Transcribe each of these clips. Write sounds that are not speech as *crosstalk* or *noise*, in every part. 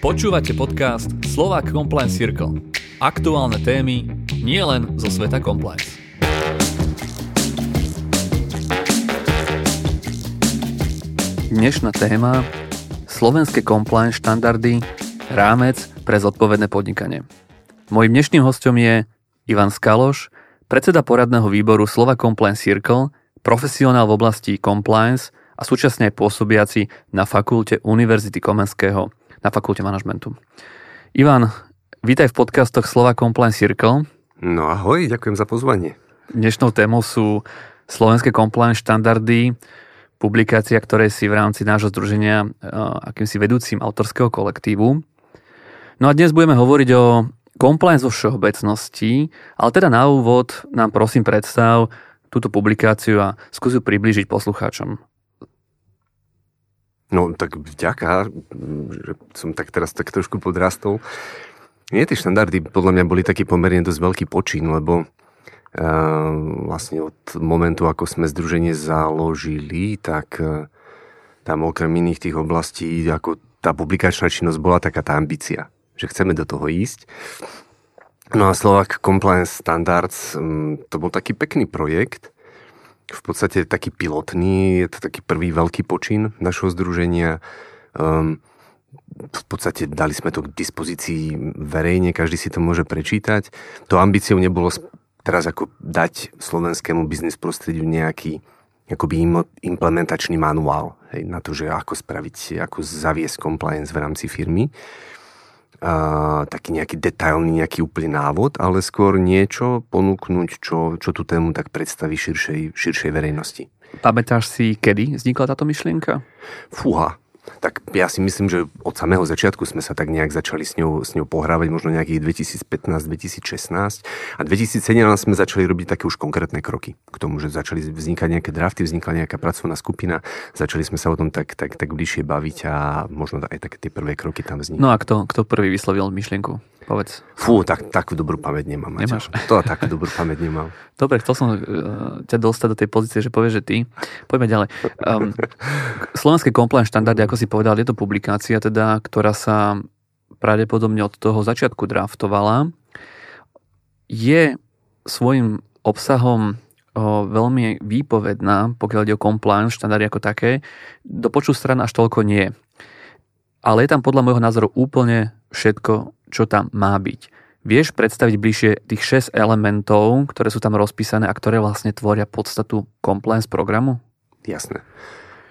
Počúvate podcast Slovak Compliance Circle. Aktuálne témy nie len zo sveta compliance. Dnešná téma Slovenské compliance štandardy rámec pre zodpovedné podnikanie. Mojím dnešným hostom je Ivan Skaloš, predseda poradného výboru Slova Compliance Circle, profesionál v oblasti compliance a súčasne aj pôsobiaci na fakulte Univerzity Komenského na fakulte manažmentu. Ivan, vítaj v podcastoch Slova Compliance Circle. No ahoj, ďakujem za pozvanie. Dnešnou témou sú slovenské compliance štandardy, publikácia, ktoré si v rámci nášho združenia uh, akýmsi vedúcim autorského kolektívu. No a dnes budeme hovoriť o compliance vo všeobecnosti, ale teda na úvod nám prosím predstav túto publikáciu a skúsi priblížiť poslucháčom. No tak vďaka, že som tak teraz tak trošku podrastol. Nie, tie štandardy podľa mňa boli taký pomerne dosť veľký počín, lebo uh, vlastne od momentu, ako sme združenie založili, tak uh, tam okrem iných tých oblastí, ako tá publikačná činnosť bola taká tá ambícia, že chceme do toho ísť. No a Slovak Compliance Standards, um, to bol taký pekný projekt, v podstate taký pilotný, je to taký prvý veľký počin našho združenia. Um, v podstate dali sme to k dispozícii verejne, každý si to môže prečítať. To ambíciou nebolo teraz ako dať slovenskému biznis prostrediu nejaký akoby implementačný manuál hej, na to, že ako spraviť, ako zaviesť compliance v rámci firmy a, taký nejaký detailný, nejaký úplný návod, ale skôr niečo ponúknuť, čo, čo tú tému tak predstaví širšej, širšej verejnosti. Pamätáš si, kedy vznikla táto myšlienka? Fúha, tak ja si myslím, že od samého začiatku sme sa tak nejak začali s ňou, s ňou pohrávať, možno nejakých 2015-2016 a 2017 sme začali robiť také už konkrétne kroky k tomu, že začali vznikať nejaké drafty, vznikla nejaká pracovná skupina, začali sme sa o tom tak, tak, tak bližšie baviť a možno aj také tie prvé kroky tam vznikli. No a kto, kto prvý vyslovil myšlienku? Povedz. Fú, tak, takú dobrú pamäť nemám. Nemáš? To takú dobrú pamäť nemám. *laughs* Dobre, chcel som uh, ťa dostať do tej pozície, že povieš, že ty. Poďme ďalej. Um, Slovenské compliance štandardy, ako si povedal, je to publikácia, teda, ktorá sa pravdepodobne od toho začiatku draftovala. Je svojim obsahom o, veľmi výpovedná, pokiaľ ide o compliance štandardy ako také. Do poču stran až toľko nie. Ale je tam podľa môjho názoru úplne všetko, čo tam má byť. Vieš predstaviť bližšie tých 6 elementov, ktoré sú tam rozpísané a ktoré vlastne tvoria podstatu compliance programu? Jasné.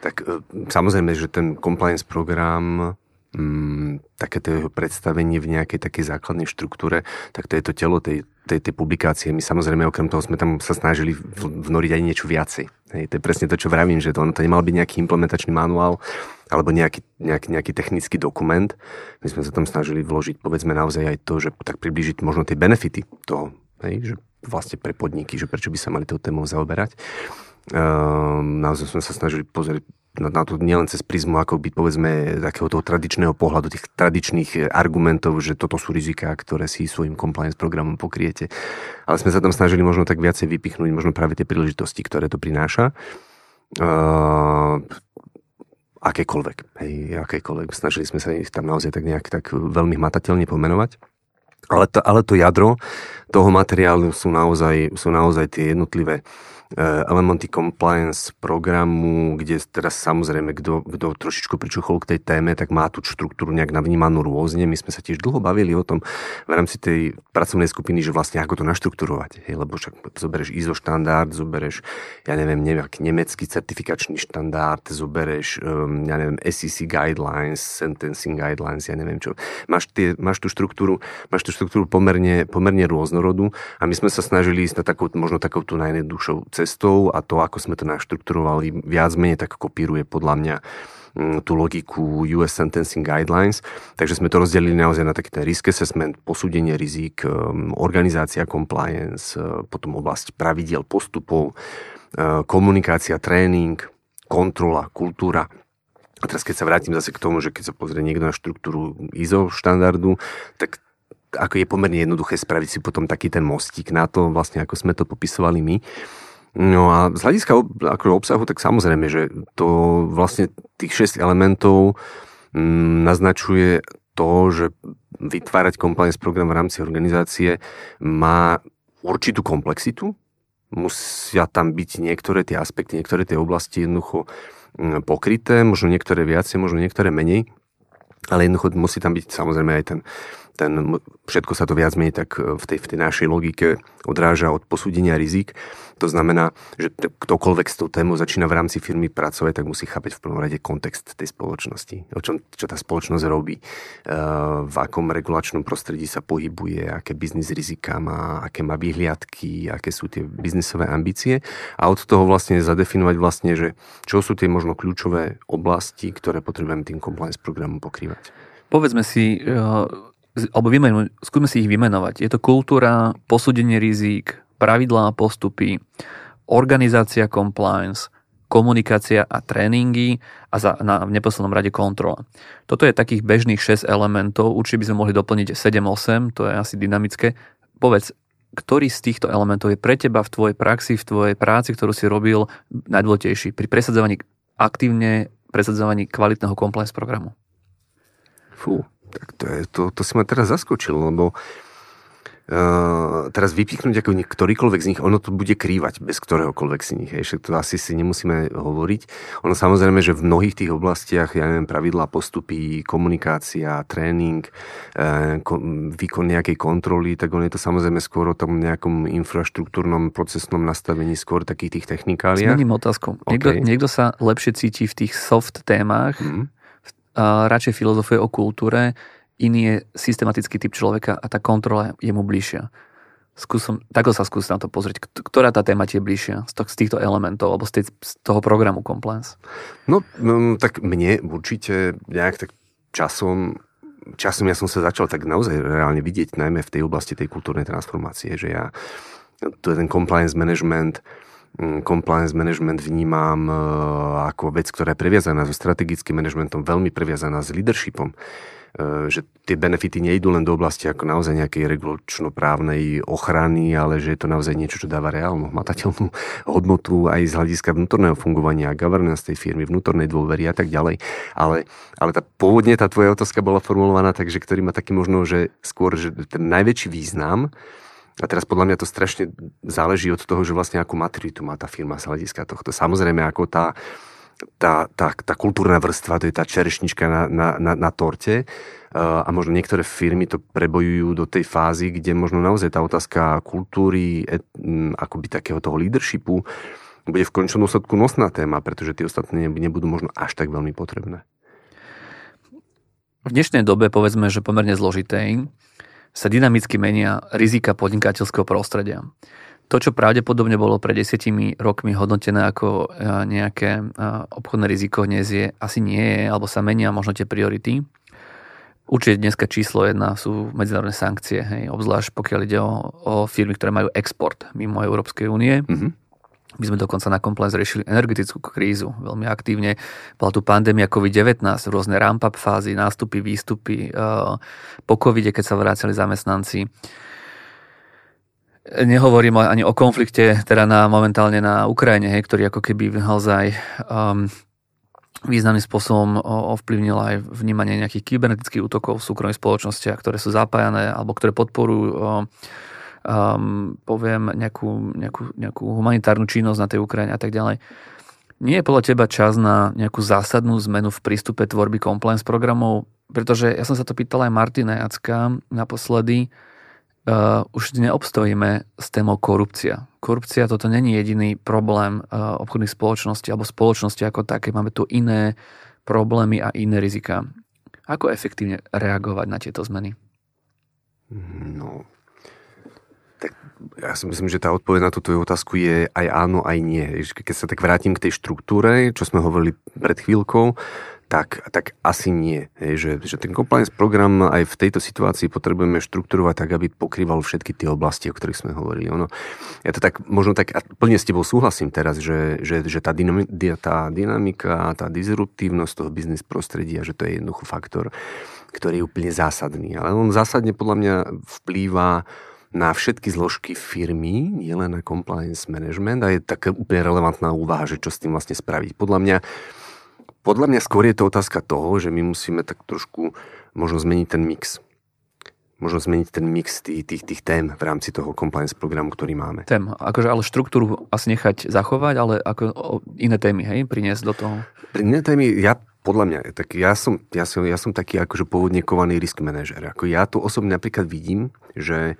Tak e, samozrejme, že ten compliance program mm, také to jeho predstavenie v nejakej takej základnej štruktúre, tak to je to telo tej, tej, tej publikácie. My samozrejme okrem toho sme tam sa snažili vnoriť aj niečo viacej. Hej, to je presne to, čo vravím, že to, to nemal byť nejaký implementačný manuál, alebo nejaký, nejaký, nejaký technický dokument. My sme sa tam snažili vložiť, povedzme naozaj aj to, že tak približiť možno tie benefity toho, hej, že vlastne pre podniky, že prečo by sa mali tou témou zaoberať. Um, naozaj sme sa snažili pozrieť na, na to nielen cez prizmu ako byť povedzme takého toho tradičného pohľadu, tých tradičných argumentov, že toto sú riziká, ktoré si svojim compliance programom pokriete. Ale sme sa tam snažili možno tak viacej vypichnúť, možno práve tie príležitosti, ktoré to prináša. Uh, akékoľvek, hej, akékoľvek. Snažili sme sa ich tam naozaj tak nejak tak veľmi hmatateľne pomenovať. Ale to, ale to jadro toho materiálu sú naozaj, sú naozaj tie jednotlivé E, elementy compliance programu, kde teraz samozrejme, kto, kto trošičku pričuchol k tej téme, tak má tú štruktúru nejak navnímanú rôzne. My sme sa tiež dlho bavili o tom v rámci tej pracovnej skupiny, že vlastne ako to naštruktúrovať. Hej, lebo však zoberieš ISO štandard, zoberieš, ja neviem, nejak nemecký certifikačný štandard, zoberieš, um, ja neviem, SEC guidelines, sentencing guidelines, ja neviem čo. Máš, tie, máš tú štruktúru, máš tú štruktúru pomerne, pomerne rôznorodú a my sme sa snažili ísť na takú, možno takou tú najjednoduchšou cestou a to, ako sme to naštrukturovali, viac menej tak kopíruje podľa mňa mm, tú logiku US Sentencing Guidelines. Takže sme to rozdelili naozaj na taký ten risk assessment, posúdenie rizik, mm, organizácia compliance, e, potom oblasť pravidiel postupov, e, komunikácia, tréning, kontrola, kultúra. A teraz keď sa vrátim zase k tomu, že keď sa pozrie niekto na štruktúru ISO štandardu, tak ako je pomerne jednoduché spraviť si potom taký ten mostík na to, vlastne ako sme to popisovali my. No a z hľadiska ako obsahu, tak samozrejme, že to vlastne tých 6 elementov mm, naznačuje to, že vytvárať compliance program v rámci organizácie má určitú komplexitu, musia tam byť niektoré tie aspekty, niektoré tie oblasti jednoducho mm, pokryté, možno niektoré viacej, možno niektoré menej, ale jednoducho musí tam byť samozrejme aj ten ten, všetko sa to viac menej tak e, v tej, v tej našej logike odráža od posúdenia rizik. To znamená, že ktokoľvek s tou témou začína v rámci firmy pracovať, tak musí chápať v prvom rade kontext tej spoločnosti. O čom, čo tá spoločnosť robí, e, v akom regulačnom prostredí sa pohybuje, aké biznis rizika má, aké má vyhliadky, aké sú tie biznisové ambície a od toho vlastne zadefinovať vlastne, že čo sú tie možno kľúčové oblasti, ktoré potrebujeme tým compliance programom pokrývať. Povedzme si, e, alebo vymenuj, skúsme si ich vymenovať. Je to kultúra, posúdenie rizík, pravidlá a postupy, organizácia compliance, komunikácia a tréningy a za, na, v neposlednom rade kontrola. Toto je takých bežných 6 elementov, určite by sme mohli doplniť 7-8, to je asi dynamické. Povedz, ktorý z týchto elementov je pre teba v tvojej praxi, v tvojej práci, ktorú si robil najdôležitejší pri presadzovaní aktívne presadzovaní kvalitného compliance programu? Fú, tak to, je, to, to si ma teraz zaskočil, lebo Uh, teraz vypichnúť ako ktorýkoľvek z nich, ono to bude krývať bez ktoréhokoľvek z nich. Hej. Však to asi si nemusíme hovoriť. Ono samozrejme, že v mnohých tých oblastiach, ja neviem, pravidlá, postupy, komunikácia, tréning, uh, ko, výkon nejakej kontroly, tak on je to samozrejme skôr o tom nejakom infraštruktúrnom procesnom nastavení, skôr takých tých technikáliách. Zmením otázku. Okay. Niekto, niekto sa lepšie cíti v tých soft témach, mm radšej filozofuje o kultúre, iný je systematický typ človeka a tá kontrola je mu bližšia. Skúsom, takto sa skúsim na to pozrieť. Ktorá tá téma je bližšia z, to, z týchto elementov alebo z, tej, z toho programu Compliance? No, no, tak mne určite nejak tak časom časom ja som sa začal tak naozaj reálne vidieť, najmä v tej oblasti tej kultúrnej transformácie, že ja to je ten compliance management, compliance management vnímam e, ako vec, ktorá je previazaná so strategickým managementom, veľmi previazaná s leadershipom e, že tie benefity nejdú len do oblasti ako naozaj nejakej regulačno-právnej ochrany, ale že je to naozaj niečo, čo dáva reálnu, matateľnú hodnotu aj z hľadiska vnútorného fungovania, governance tej firmy, vnútornej dôvery a tak ďalej. Ale, ale tá, pôvodne tá tvoja otázka bola formulovaná tak, že ktorý má taký možno, že skôr, že ten najväčší význam a teraz podľa mňa to strašne záleží od toho, že vlastne akú maturitu má tá firma z hľadiska tohto. Samozrejme, ako tá, tá, tá, tá kultúrna vrstva, to je tá čerešnička na, na, na, na torte a možno niektoré firmy to prebojujú do tej fázy, kde možno naozaj tá otázka kultúry, et, akoby takého toho leadershipu bude v končnom dôsledku nosná téma, pretože tie ostatné nebudú možno až tak veľmi potrebné. V dnešnej dobe povedzme, že pomerne zložitej, sa dynamicky menia rizika podnikateľského prostredia. To, čo pravdepodobne bolo pred desiatimi rokmi hodnotené ako e, nejaké e, obchodné riziko, dnes je, asi nie je, alebo sa menia možno tie priority. Určite dneska číslo jedna sú medzinárodné sankcie, hej, obzvlášť pokiaľ ide o, o firmy, ktoré majú export mimo Európskej únie. Mm-hmm my sme dokonca na compliance riešili energetickú krízu veľmi aktívne. Bola tu pandémia COVID-19, rôzne ramp-up fázy, nástupy, výstupy. Eh, po covide, keď sa vrácali zamestnanci. Nehovorím ani o konflikte, teda na, momentálne na Ukrajine, hej, ktorý ako keby naozaj um, významným spôsobom ovplyvnil aj vnímanie nejakých kybernetických útokov v súkromných spoločnostiach, ktoré sú zapájané alebo ktoré podporujú um, um, poviem, nejakú, nejakú, nejakú humanitárnu činnosť na tej Ukrajine a tak ďalej. Nie je podľa teba čas na nejakú zásadnú zmenu v prístupe tvorby compliance programov? Pretože ja som sa to pýtal aj Martina Jacka naposledy, uh, už neobstojíme s témou korupcia. Korupcia toto není jediný problém uh, obchodných spoločností alebo spoločnosti ako také. Máme tu iné problémy a iné rizika. Ako efektívne reagovať na tieto zmeny? No, ja si myslím, že tá odpoveď na túto otázku je aj áno, aj nie. Keď sa tak vrátim k tej štruktúre, čo sme hovorili pred chvíľkou, tak, tak asi nie. Hej, že, že ten compliance program aj v tejto situácii potrebujeme štruktúrovať tak, aby pokrýval všetky tie oblasti, o ktorých sme hovorili. Ono, ja to tak, možno tak, a plne s tebou súhlasím teraz, že, že, že tá, dynami, tá dynamika, tá disruptívnosť toho biznis prostredia, že to je jednoducho faktor, ktorý je úplne zásadný. Ale on zásadne podľa mňa vplýva na všetky zložky firmy, nielen na compliance management a je taká úplne relevantná úvaha, že čo s tým vlastne spraviť. Podľa mňa, podľa mňa skôr je to otázka toho, že my musíme tak trošku možno zmeniť ten mix možno zmeniť ten mix tých, tých, tých tém v rámci toho compliance programu, ktorý máme. Tém, akože ale štruktúru asi nechať zachovať, ale ako iné témy, hej, priniesť do toho? Iné témy, ja podľa mňa, tak ja som, ja som, ja som taký akože pôvodne kovaný risk manažer. Ako ja to osobne napríklad vidím, že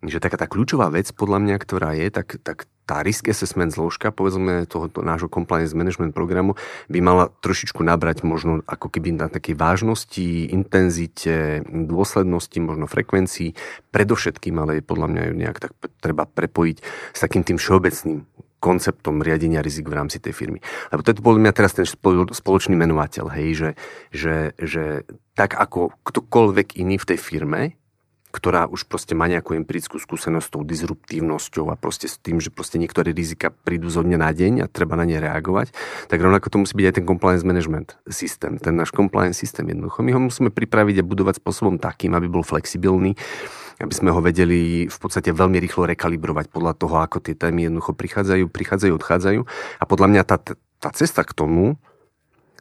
že taká tá kľúčová vec, podľa mňa, ktorá je, tak, tak tá risk assessment zložka, povedzme tohoto nášho compliance management programu, by mala trošičku nabrať možno ako keby na takej vážnosti, intenzite, dôslednosti, možno frekvencii, predovšetkým, ale podľa mňa ju nejak tak treba prepojiť s takým tým všeobecným konceptom riadenia rizik v rámci tej firmy. Lebo to je podľa mňa teraz ten spoločný menovateľ, hej, že, že, že tak ako ktokoľvek iný v tej firme ktorá už proste má nejakú empirickú skúsenosť s tou disruptívnosťou a proste s tým, že proste niektoré rizika prídu zo dňa na deň a treba na ne reagovať, tak rovnako to musí byť aj ten compliance management systém, ten náš compliance systém jednoducho. My ho musíme pripraviť a budovať spôsobom takým, aby bol flexibilný, aby sme ho vedeli v podstate veľmi rýchlo rekalibrovať podľa toho, ako tie témy jednoducho prichádzajú, prichádzajú, odchádzajú. A podľa mňa tá, tá cesta k tomu,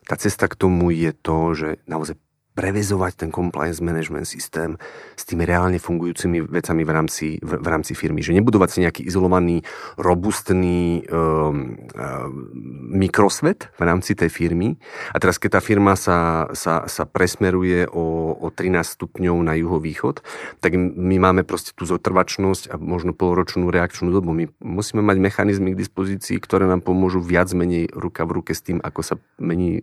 tá cesta k tomu je to, že naozaj prevezovať ten compliance management systém s tými reálne fungujúcimi vecami v rámci, v, v rámci firmy. Že nebudovať si nejaký izolovaný, robustný um, um, mikrosvet v rámci tej firmy. A teraz, keď tá firma sa, sa, sa presmeruje o, o 13 stupňov na juhovýchod, tak my máme proste tú zotrvačnosť a možno polročnú reakčnú dobu. My musíme mať mechanizmy k dispozícii, ktoré nám pomôžu viac menej ruka v ruke s tým, ako sa mení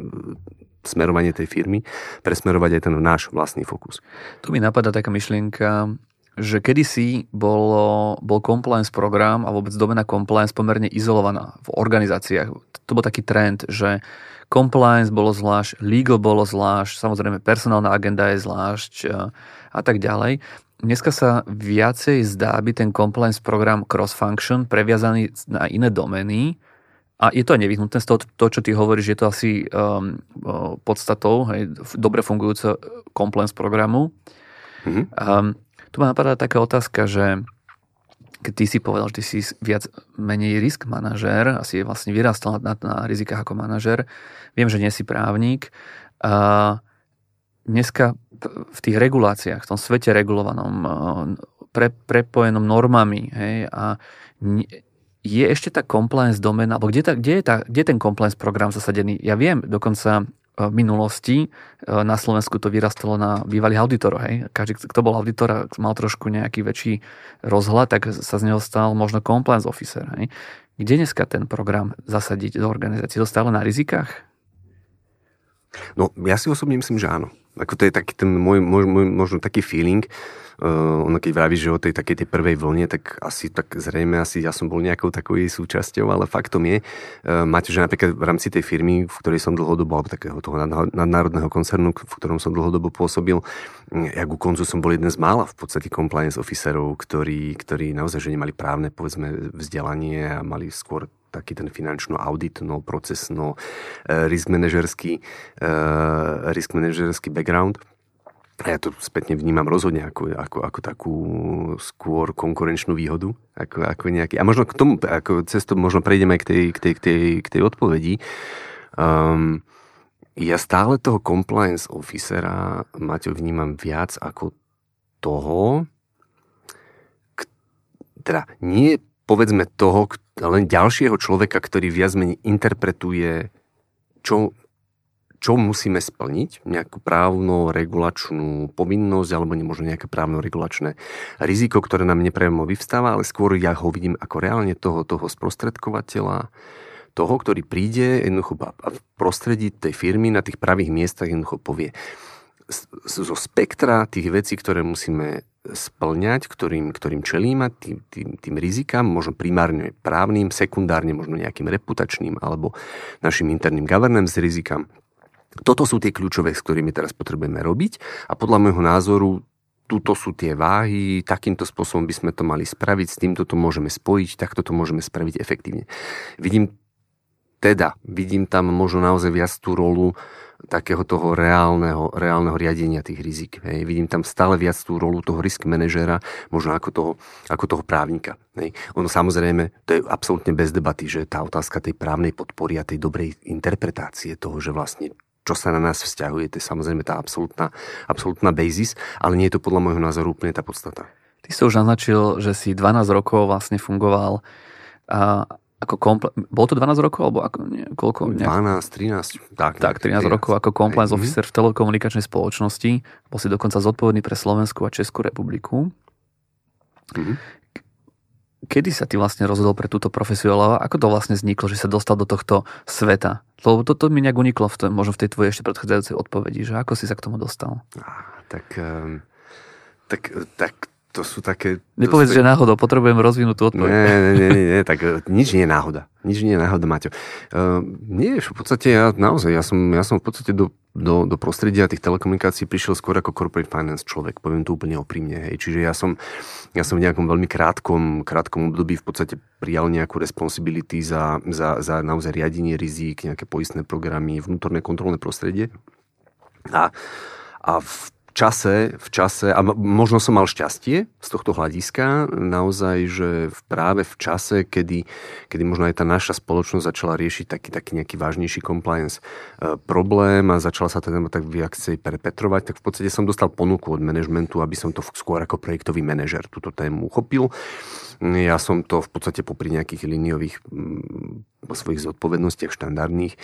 smerovanie tej firmy, presmerovať aj ten náš vlastný fokus. Tu mi napadá taká myšlienka, že kedysi bol, bol compliance program a vôbec domena compliance pomerne izolovaná v organizáciách. To bol taký trend, že compliance bolo zvlášť, legal bolo zvlášť, samozrejme personálna agenda je zvlášť a tak ďalej. Dneska sa viacej zdá, aby ten compliance program cross-function previazaný na iné domény, a je to aj nevyhnutné, z toho, to, čo ty hovoríš, je to asi um, podstatou hej, dobre fungujúceho compliance programu. Mm-hmm. Um, tu ma napadá taká otázka, že keď ty si povedal, že ty si viac menej risk manažér, asi je vlastne vyrastal na, na, rizikách ako manažér, viem, že nie si právnik. A dneska v tých reguláciách, v tom svete regulovanom, pre, prepojenom normami hej, a je ešte tá compliance domena, alebo kde, tá, kde, je tá, kde je ten compliance program zasadený? Ja viem, dokonca e, v minulosti e, na Slovensku to vyrastalo na bývalých auditorov. Hej. Každý, kto bol auditor a mal trošku nejaký väčší rozhľad, tak sa z neho stal možno compliance officer. Hej. Kde dneska ten program zasadiť do organizácie? To stále na rizikách? No, ja si osobne myslím, že áno. Ako to je taký ten môj, môj, môj možno taký feeling, Uh, ono keď vraví, že o tej takej tej prvej vlne, tak asi tak zrejme asi ja som bol nejakou takou jej súčasťou, ale faktom je, uh, máte, že napríklad v rámci tej firmy, v ktorej som dlhodobo, alebo takého toho nadnárodného koncernu, v ktorom som dlhodobo pôsobil, ja ku koncu som bol jeden z mála v podstate compliance officerov, ktorí, ktorí naozaj že nemali právne povedzme vzdelanie a mali skôr taký ten finančno-auditno, procesno, uh, risk manažerský, uh, risk manažerský background. A ja to spätne vnímam rozhodne ako, ako, ako takú skôr konkurenčnú výhodu. Ako, ako nejaký, a možno k tomu, ako cez možno prejdeme k tej, k tej, k tej, k tej odpovedi. Um, ja stále toho compliance officera, Maťo, vnímam viac ako toho, k, teda nie povedzme toho, len ďalšieho človeka, ktorý viac menej interpretuje, čo čo musíme splniť, nejakú právno regulačnú povinnosť alebo možno nejaké právno regulačné riziko, ktoré nám nepriamo vyvstáva, ale skôr ja ho vidím ako reálne toho, toho sprostredkovateľa, toho, ktorý príde jednoducho a v prostredí tej firmy na tých pravých miestach jednoducho povie zo spektra tých vecí, ktoré musíme splňať, ktorým, ktorým čelíme, tým, tým, tým rizikám, možno primárne právnym, sekundárne možno nejakým reputačným alebo našim interným governance rizikám, toto sú tie kľúčové, s ktorými teraz potrebujeme robiť a podľa môjho názoru tuto sú tie váhy, takýmto spôsobom by sme to mali spraviť, s týmto to môžeme spojiť, takto to môžeme spraviť efektívne. Vidím teda, vidím tam možno naozaj viac tú rolu takého toho reálneho, reálneho riadenia tých rizik. Hej. Vidím tam stále viac tú rolu toho risk manažera, možno ako toho, ako toho právnika. Hej. Ono samozrejme, to je absolútne bez debaty, že tá otázka tej právnej podpory a tej dobrej interpretácie toho, že vlastne čo sa na nás vzťahuje, to je samozrejme tá absolútna, absolútna basis, ale nie je to podľa môjho názoru úplne tá podstata. Ty si už naznačil, že si 12 rokov vlastne fungoval a ako komple- bolo to 12 rokov, alebo ako, nie, koľko? Nejak? 12, 13, tak. Tak, 13 13. rokov ako compliance Aj, officer v telekomunikačnej spoločnosti. Bol si dokonca zodpovedný pre Slovensku a Českú republiku. Mm-hmm. Kedy sa ty vlastne rozhodol pre túto profesiu, ale ako to vlastne vzniklo, že sa dostal do tohto sveta? Lebo toto mi nejak uniklo v tom, možno v tej tvojej ešte predchádzajúcej odpovedi, že ako si sa k tomu dostal? Ah, tak, um, tak, tak to sú také... Nepovedz, sú... že náhodou, potrebujem rozvinúť tú odpoveď. Nie, nie, nie, nie, tak e, nič nie je náhoda. Nič nie je náhoda, Maťo. Uh, nie, v podstate ja naozaj, ja som, ja som v podstate do, do, do prostredia tých telekomunikácií prišiel skôr ako corporate finance človek, poviem to úplne oprímne. Hej. Čiže ja som, ja som v nejakom veľmi krátkom, krátkom období v podstate prijal nejakú responsibility za, za, za naozaj riadenie rizík, nejaké poistné programy, vnútorné kontrolné prostredie. A, a v čase, v čase, a možno som mal šťastie z tohto hľadiska, naozaj, že práve v čase, kedy, kedy možno aj tá naša spoločnosť začala riešiť taký, taký nejaký vážnejší compliance e, problém a začala sa teda tak viacej perpetrovať, tak v podstate som dostal ponuku od manažmentu, aby som to skôr ako projektový manažer túto tému uchopil. Ja som to v podstate popri nejakých líniových po svojich zodpovednostiach štandardných e,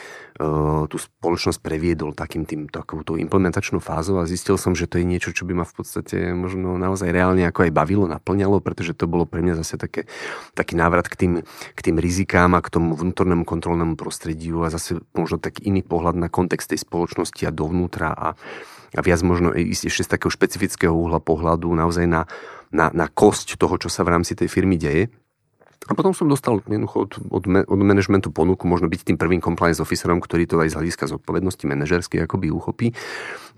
tú spoločnosť previedol takým tým, takouto implementačnou fázou a zistil som, že to je niečo, čo by ma v podstate možno naozaj reálne ako aj bavilo, naplňalo, pretože to bolo pre mňa zase také, taký návrat k tým, k tým rizikám a k tomu vnútornému kontrolnému prostrediu a zase možno tak iný pohľad na kontext tej spoločnosti a dovnútra a, a viac možno ísť ešte z takého špecifického uhla pohľadu naozaj na, na, na kosť toho, čo sa v rámci tej firmy deje. A potom som dostal jednoducho od, od, od managementu ponuku možno byť tým prvým compliance officerom, ktorý to aj z hľadiska zodpovednosti manažerskej akoby uchopí.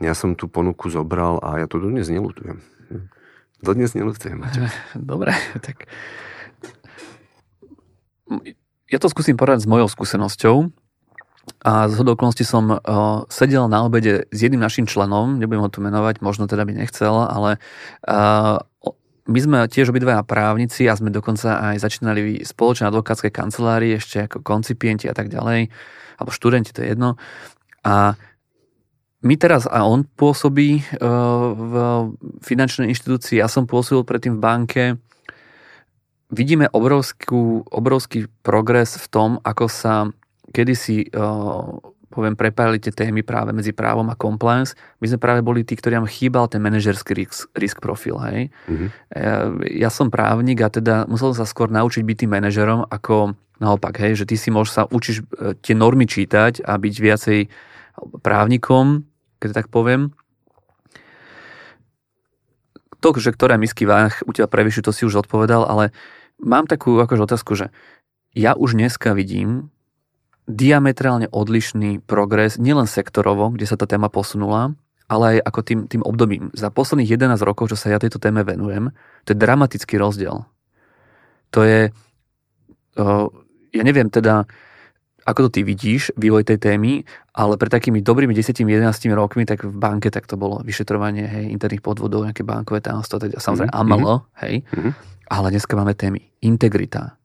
Ja som tú ponuku zobral a ja to dodnes nelutujem. Dodnes nelutujem. *laughs* Dobre, tak ja to skúsim porať s mojou skúsenosťou. A z okolností som uh, sedel na obede s jedným našim členom, nebudem ho tu menovať, možno teda by nechcel, ale uh, my sme tiež obidvaja právnici a sme dokonca aj začínali spoločné advokátske kancelárie ešte ako koncipienti a tak ďalej, alebo študenti, to je jedno. A my teraz, a on pôsobí uh, v finančnej inštitúcii, ja som pôsobil predtým v banke, vidíme obrovskú, obrovský progres v tom, ako sa kedysi uh, poviem, prepájali tie témy práve medzi právom a compliance. My sme práve boli tí, ktorí nám chýbal ten manažerský risk, risk profil. Hej. Mm-hmm. Ja som právnik a teda musel sa skôr naučiť byť tým manažerom ako naopak, hej, že ty si môžeš sa učiť e, tie normy čítať a byť viacej právnikom, keď tak poviem. To, že ktoré misky váh u teba prevyšujú, to si už odpovedal, ale mám takú akože otázku, že ja už dneska vidím, diametrálne odlišný progres, nielen sektorovo, kde sa tá téma posunula, ale aj ako tým, tým obdobím. Za posledných 11 rokov, čo sa ja tejto téme venujem, to je dramatický rozdiel. To je, ja neviem teda, ako to ty vidíš, vývoj tej témy, ale pre takými dobrými 10-11 rokmi, tak v banke tak to bolo vyšetrovanie hej, interných podvodov, nejaké bankové tajomstvo, teda samozrejme mm-hmm. AML, hej, mm-hmm. ale dneska máme témy integrita,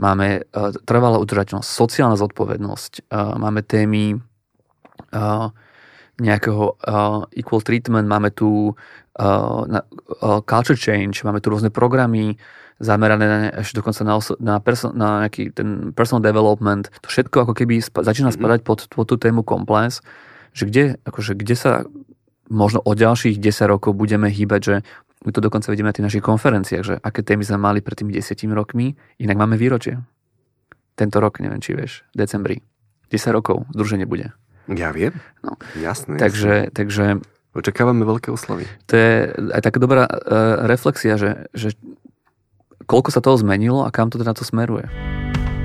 máme uh, trvalá udržateľnosť, sociálna zodpovednosť, uh, máme témy uh, nejakého equal treatment, máme tu culture change, máme tu rôzne programy zamerané na, ešte dokonca na, na, person, na nejaký ten personal development. To všetko ako keby sp- začína mhm. spadať pod, pod tú tému compliance, že kde, akože kde sa možno o ďalších 10 rokov budeme hýbať, že my to dokonca vidíme na tých našich konferenciách, že aké témy sme mali pred tými desiatimi rokmi, inak máme výročie. Tento rok, neviem, či vieš, v decembri. 10 rokov združenie bude. Ja viem. No. Jasné. Takže, jasné. takže Očakávame veľké oslavy. To je aj taká dobrá uh, reflexia, že, že koľko sa toho zmenilo a kam to teda to smeruje.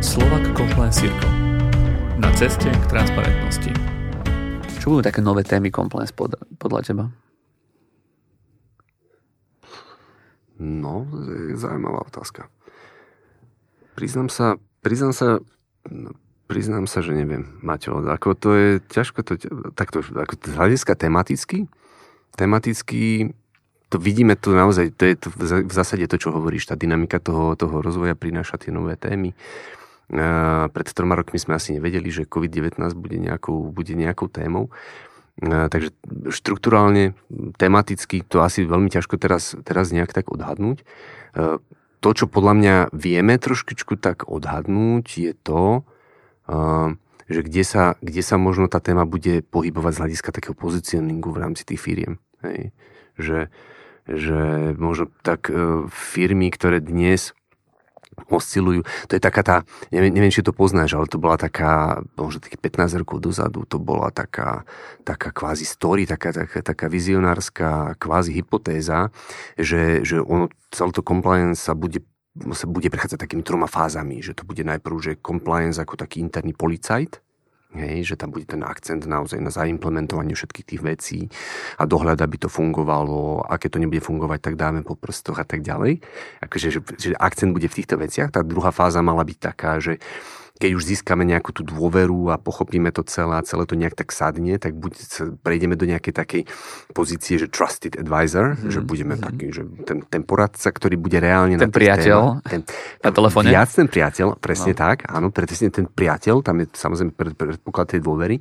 Slovak Compliance Circle. Na ceste k transparentnosti. Čo budú také nové témy compliance pod, podľa teba? No, je zaujímavá otázka. Priznám sa, priznám sa, no, priznám sa, že neviem, Maťo, ako to je ťažko to, takto, ako z hľadiska tematicky, tematicky to vidíme tu naozaj, to je to v zásade to, čo hovoríš, tá dynamika toho, toho rozvoja prináša tie nové témy. pred troma rokmi sme asi nevedeli, že COVID-19 bude nejakou, bude nejakou témou. Takže štruktúrálne, tematicky to asi veľmi ťažko teraz, teraz nejak tak odhadnúť. To, čo podľa mňa vieme trošičku tak odhadnúť, je to, že kde sa, kde sa možno tá téma bude pohybovať z hľadiska takého pozicioningu v rámci tých firiem. Hej. Že, že možno tak e, firmy, ktoré dnes oscilujú. To je taká tá, neviem, neviem, či to poznáš, ale to bola taká, možno takých 15 rokov dozadu, to bola taká, taká kvázi story, taká, taká, taká vizionárska kvázi hypotéza, že, že ono, celé to compliance sa bude sa bude prechádzať takými troma fázami, že to bude najprv, že compliance ako taký interný policajt, Hej, že tam bude ten akcent naozaj na zaimplementovanie všetkých tých vecí a dohľad, aby to fungovalo, a keď to nebude fungovať, tak dáme po prstoch a tak ďalej. Akože, že, že akcent bude v týchto veciach. Tá druhá fáza mala byť taká, že keď už získame nejakú tú dôveru a pochopíme to celé a celé to nejak tak sadne, tak buď prejdeme do nejakej takej pozície, že trusted advisor, mm-hmm. že budeme mm-hmm. taký, že ten, ten poradca, ktorý bude reálne ten na priateľ téma, ten, *laughs* na telefóne. Viac ten priateľ, presne no. tak, áno, presne ten priateľ, tam je samozrejme predpoklad tej dôvery.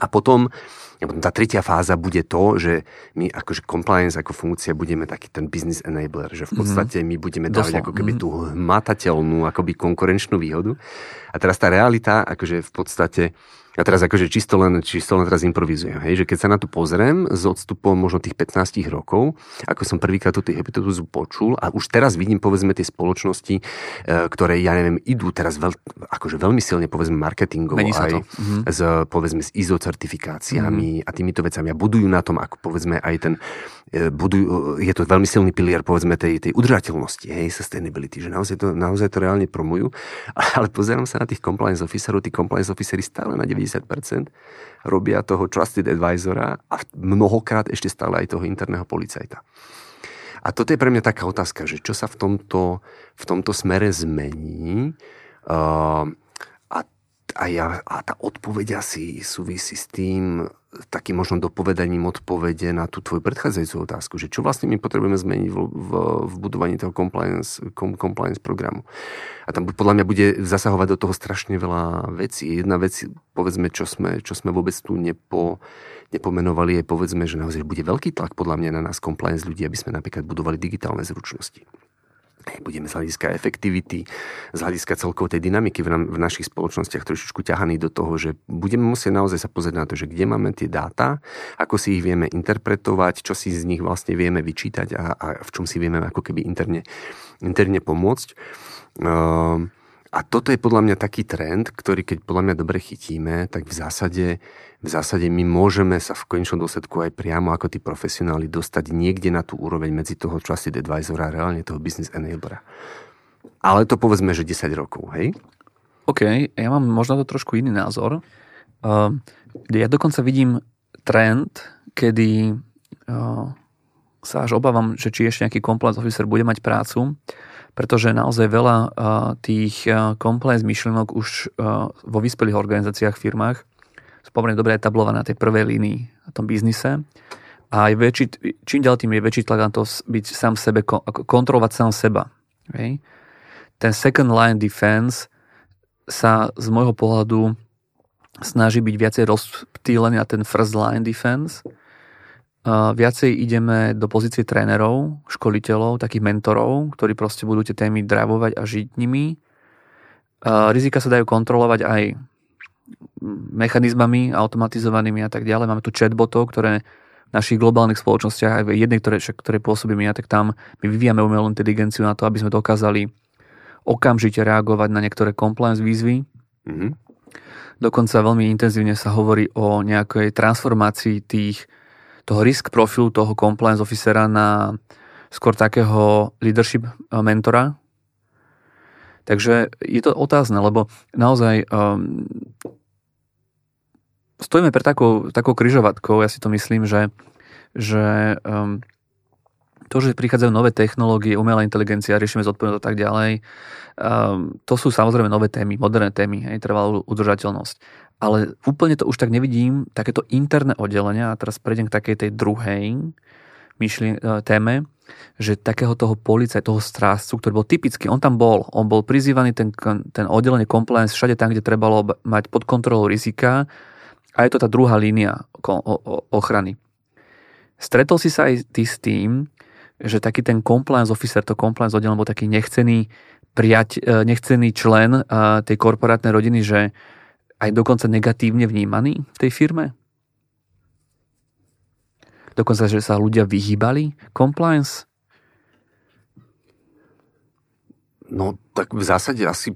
A potom tá tretia fáza bude to, že my akože compliance ako funkcia budeme taký ten business enabler, že v mhm. podstate my budeme dávať ako keby mhm. tú hmatateľnú akoby konkurenčnú výhodu. A teraz tá realita, akože v podstate ja teraz akože čisto len, čisto len teraz improvizujem, hej, že keď sa na to pozriem s odstupom možno tých 15 rokov, ako som prvýkrát tú hypotézu počul a už teraz vidím povedzme tie spoločnosti, e, ktoré, ja neviem, idú teraz veľ, akože veľmi silne povedzme marketingovo aj mm-hmm. s, povedzme s ISO certifikáciami mm-hmm. a týmito vecami a budujú na tom, ako povedzme aj ten, budujú, je to veľmi silný pilier povedzme tej, tej udržateľnosti, hej, sustainability, že naozaj to, naozaj to reálne promujú, *laughs* ale pozerám sa na tých compliance officerov, tí compliance officery stále na 90 90% robia toho trusted advisora a mnohokrát ešte stále aj toho interného policajta. A toto je pre mňa taká otázka, že čo sa v tomto, v tomto smere zmení uh, a, a, ja, a tá odpoveď asi súvisí s tým, takým možno dopovedaním odpovede na tú tvoju predchádzajúcu otázku, že čo vlastne my potrebujeme zmeniť v, v, v budovaní toho compliance, com, compliance programu. A tam podľa mňa bude zasahovať do toho strašne veľa vecí. Jedna vec, povedzme, čo sme, čo sme vôbec tu nepo, nepomenovali, je povedzme, že naozaj bude veľký tlak podľa mňa na nás compliance ľudí, aby sme napríklad budovali digitálne zručnosti budeme z hľadiska efektivity, z hľadiska celkovej tej dynamiky v, v našich spoločnostiach trošičku ťahaní do toho, že budeme musieť naozaj sa pozrieť na to, že kde máme tie dáta, ako si ich vieme interpretovať, čo si z nich vlastne vieme vyčítať a, a v čom si vieme ako keby interne, interne pomôcť. Uh, a toto je podľa mňa taký trend, ktorý keď podľa mňa dobre chytíme, tak v zásade, v zásade my môžeme sa v konečnom dôsledku aj priamo ako tí profesionáli dostať niekde na tú úroveň medzi toho trusted advisora a reálne toho business enablera. Ale to povedzme, že 10 rokov, hej? OK, ja mám možno to trošku iný názor. Uh, ja dokonca vidím trend, kedy uh, sa až obávam, že či ešte nejaký compliance officer bude mať prácu, pretože naozaj veľa tých compliance myšlienok už vo vyspelých organizáciách, firmách sú pomerne dobre etablované na tej prvej línii na tom biznise a je väčší, čím ďalej tým je väčší tlak na to byť sám sebe, kontrolovať sám seba. Okay? Ten second line defense sa z môjho pohľadu snaží byť viacej rozptýlený na ten first line defense viacej ideme do pozície trénerov, školiteľov, takých mentorov, ktorí proste budú tie témy drivovať a žiť nimi. Rizika sa dajú kontrolovať aj mechanizmami automatizovanými a tak ďalej. Máme tu chatbotov, ktoré v našich globálnych spoločnostiach, aj v jednej, ktoré, ktoré pôsobíme ja, tak tam my vyvíjame umelú inteligenciu na to, aby sme dokázali okamžite reagovať na niektoré compliance výzvy. Mm-hmm. Dokonca veľmi intenzívne sa hovorí o nejakej transformácii tých toho risk profilu toho compliance officera na skôr takého leadership eh, mentora. Takže je to otázne, lebo naozaj um, stojíme pre takou, takou kryžovatkou, ja si to myslím, že, že um, to, že prichádzajú nové technológie, umelá inteligencia, riešime zodpovednosť a tak ďalej, um, to sú samozrejme nové témy, moderné témy, aj trvalú udržateľnosť ale úplne to už tak nevidím, takéto interné oddelenia, a teraz prejdem k takej tej druhej, myšli, e, téme, že takého toho policaj, toho strážcu, ktorý bol typický, on tam bol, on bol prizývaný, ten, ten oddelenie compliance všade tam, kde trebalo mať pod kontrolou rizika a je to tá druhá línia ochrany. Stretol si sa aj ty s tým, že taký ten compliance officer, to compliance oddelenie bol taký nechcený prijať, e, nechcený člen e, tej korporátnej rodiny, že aj dokonca negatívne vnímaný v tej firme? Dokonca, že sa ľudia vyhýbali compliance? No, tak v zásade asi,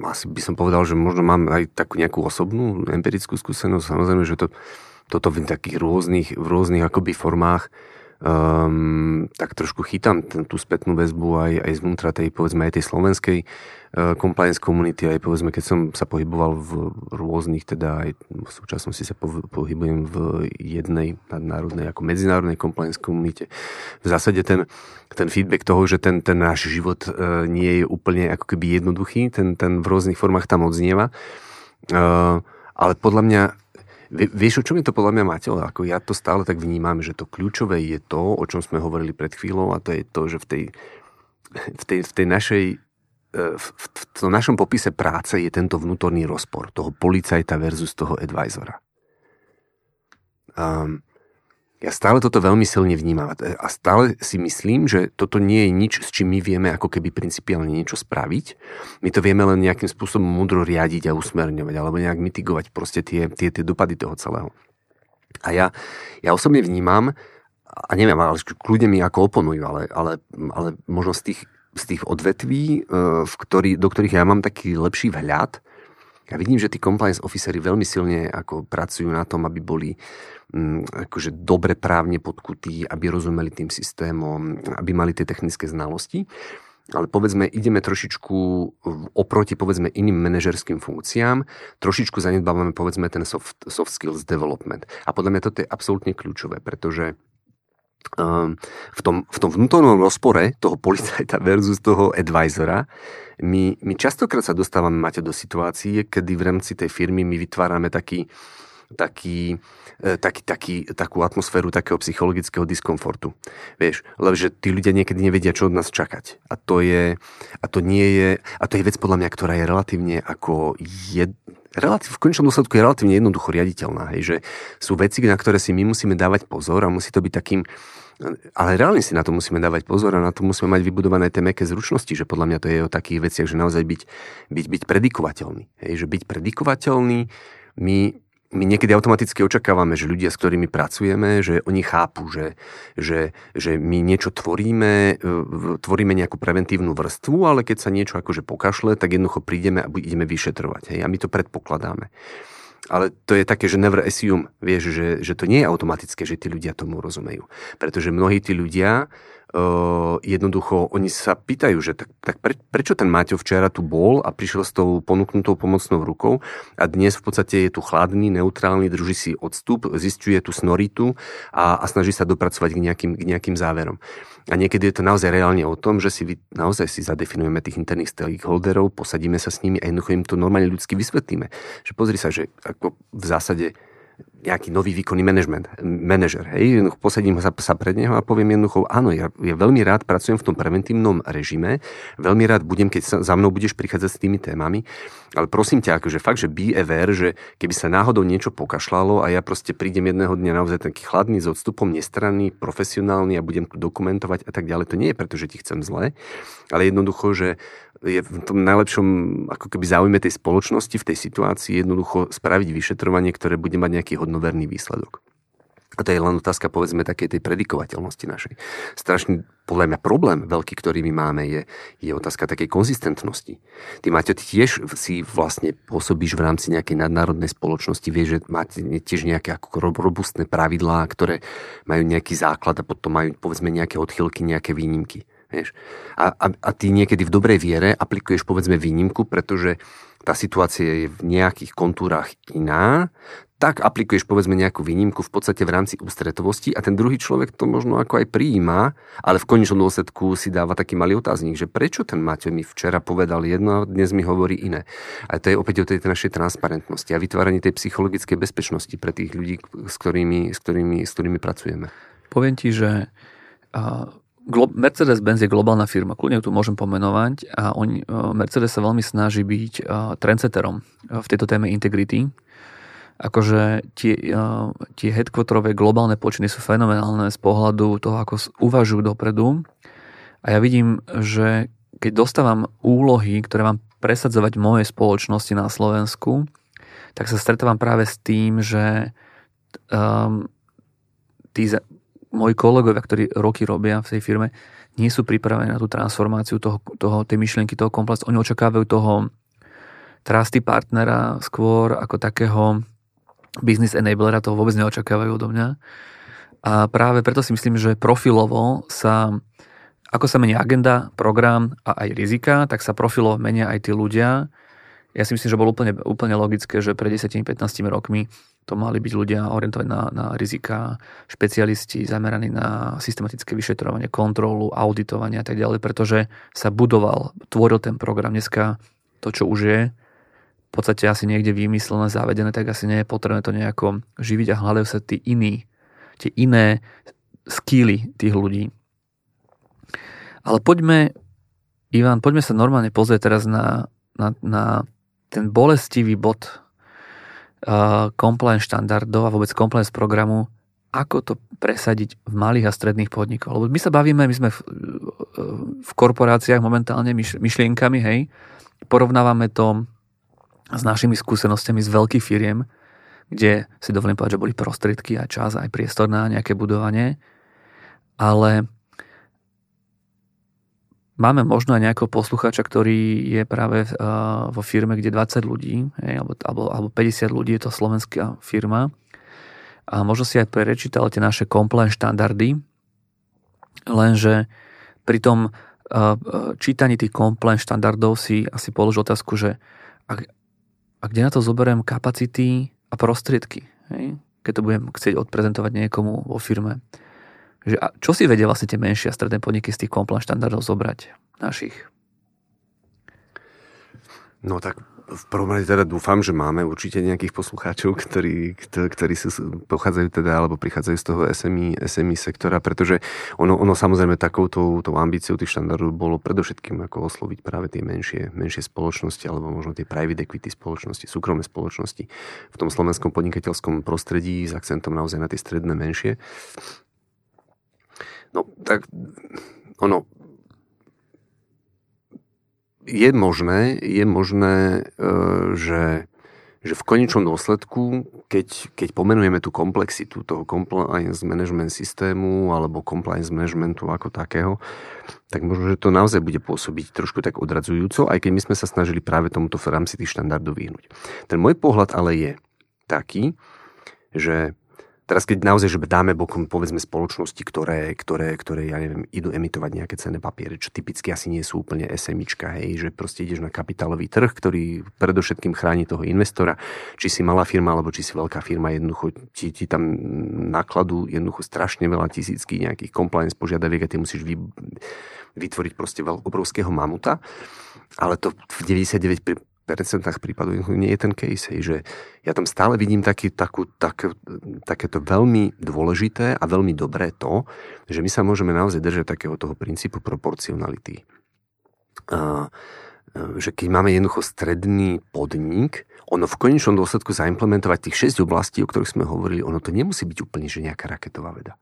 asi by som povedal, že možno mám aj takú nejakú osobnú empirickú skúsenosť. Samozrejme, že to, toto v takých rôznych, v rôznych akoby formách um, tak trošku chytám ten, tú spätnú väzbu aj, aj zvnútra tej, povedzme, aj tej slovenskej uh, compliance community, aj povedzme, keď som sa pohyboval v rôznych, teda aj v súčasnosti sa po, pohybujem v jednej nadnárodnej, ako medzinárodnej compliance komunite. V zásade ten, ten feedback toho, že ten, ten náš život uh, nie je úplne ako keby jednoduchý, ten, ten v rôznych formách tam odznieva. Uh, ale podľa mňa Vieš, o čom je to podľa mňa, Mateo? Ako ja to stále tak vnímam, že to kľúčové je to, o čom sme hovorili pred chvíľou a to je to, že v tej, v tej, v tej našej e, v, v, v tom našom popise práce je tento vnútorný rozpor toho policajta versus toho advisora. Um, ja stále toto veľmi silne vnímam a stále si myslím, že toto nie je nič, s čím my vieme ako keby principiálne niečo spraviť. My to vieme len nejakým spôsobom múdro riadiť a usmerňovať alebo nejak mitigovať proste tie, tie, tie dopady toho celého. A ja, ja osobne vnímam, a neviem, ale kľudne mi ako oponujú, ale, ale, ale možno z tých, z tých odvetví, e, v ktorý, do ktorých ja mám taký lepší vhľad, ja vidím, že tí compliance officery veľmi silne ako pracujú na tom, aby boli Mm, akože dobre právne podkutí, aby rozumeli tým systémom, aby mali tie technické znalosti. Ale povedzme, ideme trošičku oproti povedzme iným manažerským funkciám, trošičku zanedbávame povedzme ten soft, soft skills development. A podľa mňa toto je absolútne kľúčové, pretože v tom, v tom vnútornom rozpore toho policajta versus toho advisora my, my častokrát sa dostávame, máte do situácie, kedy v rámci tej firmy my vytvárame taký, taký, e, taký, taký, takú atmosféru takého psychologického diskomfortu. Vieš, lebo že tí ľudia niekedy nevedia, čo od nás čakať. A to je, a to nie je, a to je vec podľa mňa, ktorá je relatívne ako jed, relatív, v konečnom dôsledku je relatívne jednoducho riaditeľná. Hej, že sú veci, na ktoré si my musíme dávať pozor a musí to byť takým ale reálne si na to musíme dávať pozor a na to musíme mať vybudované tie meké zručnosti, že podľa mňa to je o takých veciach, že naozaj byť, byť, byť predikovateľný. Hej, že byť predikovateľný, my my niekedy automaticky očakávame, že ľudia, s ktorými pracujeme, že oni chápu, že, že, že my niečo tvoríme, e, tvoríme nejakú preventívnu vrstvu, ale keď sa niečo akože pokašle, tak jednoducho prídeme a ideme vyšetrovať. Hej? A my to predpokladáme. Ale to je také, že never assume, vieš, že, že to nie je automatické, že tí ľudia tomu rozumejú. Pretože mnohí tí ľudia uh, jednoducho oni sa pýtajú, že tak, tak pre, prečo ten Maťo včera tu bol a prišiel s tou ponúknutou pomocnou rukou a dnes v podstate je tu chladný, neutrálny, drží si odstup, zistuje tú snoritu a, a snaží sa dopracovať k nejakým, k nejakým záverom. A niekedy je to naozaj reálne o tom, že si vy, naozaj si zadefinujeme tých interných stakeholderov, posadíme sa s nimi a jednoducho im to normálne ľudsky vysvetlíme. Že pozri sa, že ako v zásade nejaký nový výkonný management, manažer. Hej, posadím sa, sa pred neho a poviem jednoducho, áno, ja, ja veľmi rád pracujem v tom preventívnom režime, veľmi rád budem, keď sa, za mnou budeš prichádzať s tými témami, ale prosím ťa, akože fakt, že be aware, že keby sa náhodou niečo pokašľalo a ja proste prídem jedného dňa naozaj taký chladný, s odstupom, nestranný, profesionálny a budem tu dokumentovať a tak ďalej, to nie je preto, že ti chcem zle, ale jednoducho, že je v tom najlepšom ako keby záujme tej spoločnosti v tej situácii jednoducho spraviť vyšetrovanie, ktoré bude mať nejaký hodnoverný výsledok. A to je len otázka, povedzme, takej tej predikovateľnosti našej. Strašný, podľa mňa, problém veľký, ktorý my máme, je, je otázka takej konzistentnosti. Ty, máte ty tiež si vlastne pôsobíš v rámci nejakej nadnárodnej spoločnosti, vieš, že máte tiež nejaké ako robustné pravidlá, ktoré majú nejaký základ a potom majú, povedzme, nejaké odchylky, nejaké výnimky. Vieš? A, a, a ty niekedy v dobrej viere aplikuješ povedzme výnimku, pretože tá situácia je v nejakých kontúrach iná, tak aplikuješ povedzme nejakú výnimku v podstate v rámci ústretovosti a ten druhý človek to možno ako aj prijíma, ale v konečnom dôsledku si dáva taký malý otáznik, že prečo ten Maťo mi včera povedal jedno a dnes mi hovorí iné. A to je opäť o tej našej transparentnosti a vytváraní tej psychologickej bezpečnosti pre tých ľudí, s ktorými, s ktorými, s ktorými pracujeme. poviem ti, že Mercedes-Benz je globálna firma, kľudne tu môžem pomenovať a oni, Mercedes sa veľmi snaží byť trendsetterom v tejto téme integrity. Akože tie, tie headquarterové globálne počiny sú fenomenálne z pohľadu toho, ako uvažujú dopredu. A ja vidím, že keď dostávam úlohy, ktoré mám presadzovať v mojej spoločnosti na Slovensku, tak sa stretávam práve s tým, že um, tí, moji kolegovia, ktorí roky robia v tej firme, nie sú pripravení na tú transformáciu toho, toho, tej myšlienky, toho komplexu. Oni očakávajú toho trusty partnera skôr ako takého business enablera, to vôbec neočakávajú odo mňa. A práve preto si myslím, že profilovo sa, ako sa mení agenda, program a aj rizika, tak sa profilovo menia aj tí ľudia. Ja si myslím, že bolo úplne, úplne logické, že pred 10-15 rokmi to mali byť ľudia orientovaní na, na rizika, špecialisti zameraní na systematické vyšetrovanie, kontrolu, auditovanie a tak ďalej, pretože sa budoval, tvoril ten program. Dneska to, čo už je, v podstate asi niekde vymyslené, zavedené, tak asi nie je potrebné to nejako živiť a hľadajú sa tí iní, tie iné skýly tých ľudí. Ale poďme, Ivan, poďme sa normálne pozrieť teraz na, na, na ten bolestivý bod compliance štandardov a vôbec compliance programu, ako to presadiť v malých a stredných podnikoch. Lebo my sa bavíme, my sme v, v korporáciách momentálne myš, myšlienkami, hej, porovnávame to s našimi skúsenostiami z veľkých firiem, kde si dovolím povedať, že boli prostriedky a čas, aj priestor na nejaké budovanie, ale Máme možno aj nejakého posluchača, ktorý je práve uh, vo firme, kde 20 ľudí, hej, alebo, alebo, alebo 50 ľudí, je to slovenská firma. A možno si aj prečítal tie naše compliance štandardy, lenže pri tom uh, čítaní tých compliance štandardov si asi položil otázku, že a, a kde na to zoberiem kapacity a prostriedky, hej, keď to budem chcieť odprezentovať niekomu vo firme. Že čo si vedia vlastne tie menšie a stredné podniky z tých compliance štandardov zobrať našich? No tak v prvom rade teda dúfam, že máme určite nejakých poslucháčov, ktorí, ktorí sú, pochádzajú teda, alebo prichádzajú z toho SMI, SMI sektora, pretože ono, ono samozrejme takouto tou ambíciou tých štandardov bolo predovšetkým ako osloviť práve tie menšie, menšie spoločnosti, alebo možno tie private equity spoločnosti, súkromné spoločnosti v tom slovenskom podnikateľskom prostredí s akcentom naozaj na tie stredné menšie. No tak ono je možné, je možné, e, že, že v konečnom dôsledku, keď, keď pomenujeme tú komplexitu toho compliance management systému alebo compliance managementu ako takého, tak možno, že to naozaj bude pôsobiť trošku tak odradzujúco, aj keď my sme sa snažili práve tomuto v rámci tých štandardov vyhnúť. Ten môj pohľad ale je taký, že Teraz keď naozaj, že dáme bokom povedzme spoločnosti, ktoré, ktoré, ktoré ja neviem, idú emitovať nejaké cenné papiere, čo typicky asi nie sú úplne SMIčka, hej, že proste ideš na kapitálový trh, ktorý predovšetkým chráni toho investora, či si malá firma, alebo či si veľká firma, jednoducho ti, ti tam nákladu jednoducho strašne veľa tisícky nejakých compliance požiadaviek a ty musíš vy, vytvoriť proste veľ, obrovského mamuta, ale to v 99 percentách prípadov nie je ten case, že ja tam stále vidím taký, takú, tak, takéto veľmi dôležité a veľmi dobré to, že my sa môžeme naozaj držať takého toho princípu proporcionality. A, že keď máme jednoducho stredný podnik, ono v konečnom dôsledku zaimplementovať tých 6 oblastí, o ktorých sme hovorili, ono to nemusí byť úplne že nejaká raketová veda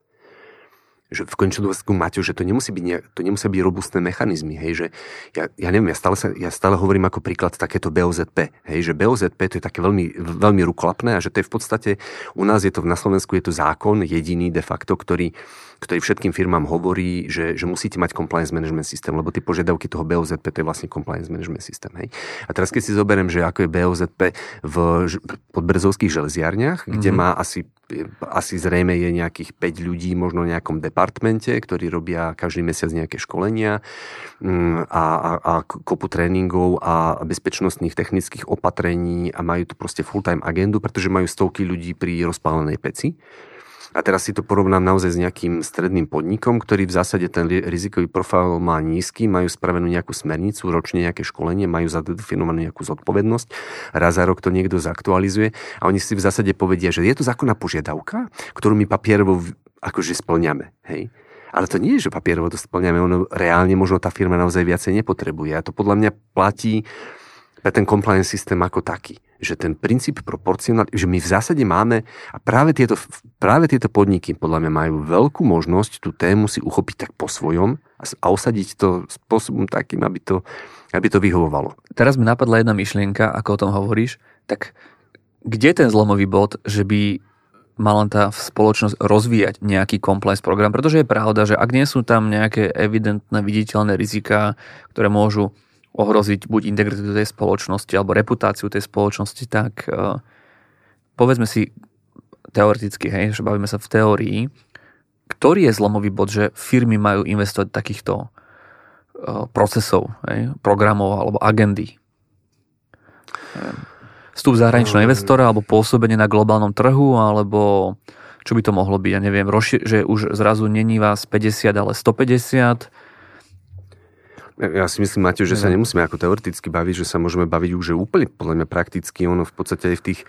že v končnom dôsledku máte, že to nemusí byť, nejak, to nemusia byť robustné mechanizmy, hej, že ja, ja neviem, ja stále, sa, ja stále hovorím ako príklad takéto BOZP, hej, že BOZP to je také veľmi, veľmi rukolapné a že to je v podstate, u nás je to, na Slovensku je to zákon jediný de facto, ktorý, ktorý všetkým firmám hovorí, že, že musíte mať compliance management systém, lebo tie požiadavky toho BOZP to je vlastne compliance management systém, hej. A teraz keď si zoberiem, že ako je BOZP v podbrezovských železiarniach, mm-hmm. kde mhm. má asi asi zrejme je nejakých 5 ľudí možno v nejakom departmente, ktorí robia každý mesiac nejaké školenia mm, a, a, a kopu tréningov a bezpečnostných technických opatrení a majú tu proste full-time agendu, pretože majú stovky ľudí pri rozpálenej peci. A teraz si to porovnám naozaj s nejakým stredným podnikom, ktorý v zásade ten rizikový profil má nízky, majú spravenú nejakú smernicu, ročne nejaké školenie, majú zadefinovanú nejakú zodpovednosť, raz za rok to niekto zaktualizuje a oni si v zásade povedia, že je to zákonná požiadavka, ktorú my papierovo akože splňame, hej. Ale to nie je, že papierovo to splňame, ono reálne možno tá firma naozaj viacej nepotrebuje. A to podľa mňa platí pre ten compliance systém ako taký. Že ten princíp proporcionality, že my v zásade máme, a práve tieto, práve tieto podniky podľa mňa majú veľkú možnosť tú tému si uchopiť tak po svojom a, a osadiť to spôsobom takým, aby to, aby to vyhovovalo. Teraz mi napadla jedna myšlienka, ako o tom hovoríš, tak kde ten zlomový bod, že by mala tá spoločnosť rozvíjať nejaký compliance program, pretože je pravda, že ak nie sú tam nejaké evidentné, viditeľné rizika, ktoré môžu ohroziť buď integritu tej spoločnosti alebo reputáciu tej spoločnosti, tak uh, povedzme si teoreticky, hej, že bavíme sa v teórii, ktorý je zlomový bod, že firmy majú investovať takýchto uh, procesov, hej, programov alebo agendy? Vstup zahraničného investora alebo pôsobenie na globálnom trhu alebo čo by to mohlo byť, ja neviem, že už zrazu není vás 50, ale 150. Ja si myslím, Mateo, že sa nemusíme ako teoreticky baviť, že sa môžeme baviť už úplne podľa mňa prakticky. Ono v podstate aj v tých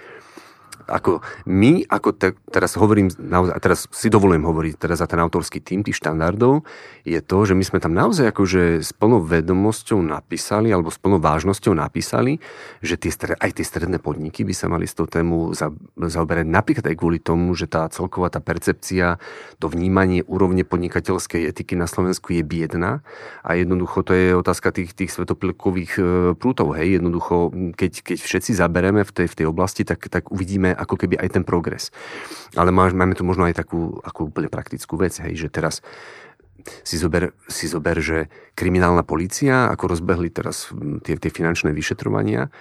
ako my, ako te, teraz hovorím, naozaj, teraz si dovolujem hovoriť teraz za ten autorský tým tých štandardov, je to, že my sme tam naozaj akože s plnou vedomosťou napísali, alebo s plnou vážnosťou napísali, že tie, aj tie stredné podniky by sa mali s tou tému za, zaoberať napríklad aj kvôli tomu, že tá celková tá percepcia, to vnímanie úrovne podnikateľskej etiky na Slovensku je biedna a jednoducho to je otázka tých, tých svetopilkových e, prútov, hej, jednoducho keď, keď všetci zabereme v tej, v tej oblasti, tak, tak uvidíme ako keby aj ten progres. Ale máme tu možno aj takú ako úplne praktickú vec, hej, že teraz si zober, si zober, že kriminálna policia, ako rozbehli teraz tie, tie finančné vyšetrovania,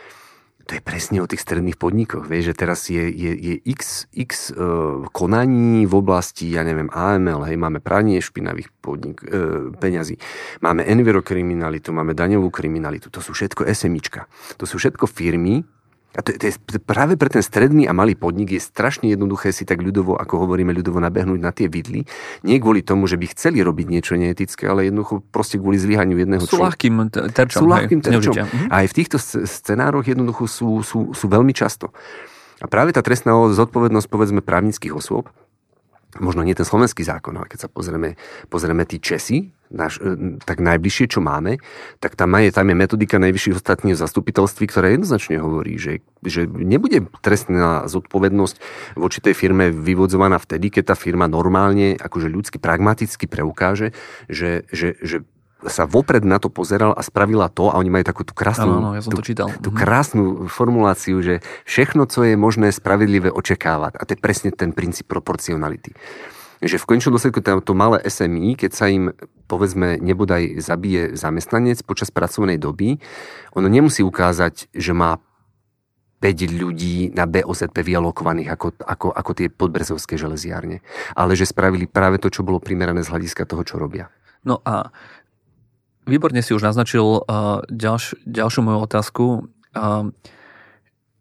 to je presne o tých stredných podnikoch. Vieš, že teraz je, je, je x, x uh, konaní v oblasti, ja neviem, AML, hej, máme pranie špinavých podnik, uh, peňazí, máme envirokriminalitu, máme daňovú kriminalitu, to sú všetko SMIčka. To sú všetko firmy, a to, to je práve pre ten stredný a malý podnik je strašne jednoduché si tak ľudovo, ako hovoríme ľudovo, nabehnúť na tie vidly. Nie kvôli tomu, že by chceli robiť niečo neetické, ale jednoducho proste kvôli zlyhaniu jedného Sú ľahkým terčom. Sú ľahkým terčom. A aj v týchto scenároch jednoducho sú, sú, sú veľmi často. A práve tá trestná zodpovednosť, povedzme, právnických osôb, možno nie ten slovenský zákon, ale keď sa pozrieme, pozrieme tí Česi, naš, e, tak najbližšie, čo máme, tak tam je, tam je metodika najvyšších ostatných zastupiteľství, ktorá jednoznačne hovorí, že, že nebude trestná zodpovednosť voči tej firme vyvodzovaná vtedy, keď tá firma normálne, akože ľudsky, pragmaticky preukáže, že, že, že sa vopred na to pozeral a spravila to a oni majú takú tú krásnu, ano, ja som tú, to čítal. tú mhm. krásnu formuláciu, že všechno, co je možné spravedlivé očekávať. A to je presne ten princíp proporcionality. Že v končnom dôsledku to malé SMI, keď sa im povedzme nebodaj zabije zamestnanec počas pracovnej doby, ono nemusí ukázať, že má 5 ľudí na BOZP vyalokovaných ako, ako, ako tie podbrezovské železiárne. Ale že spravili práve to, čo bolo primerané z hľadiska toho, čo robia. No a výborne si už naznačil uh, ďalš, ďalšiu moju otázku. Uh,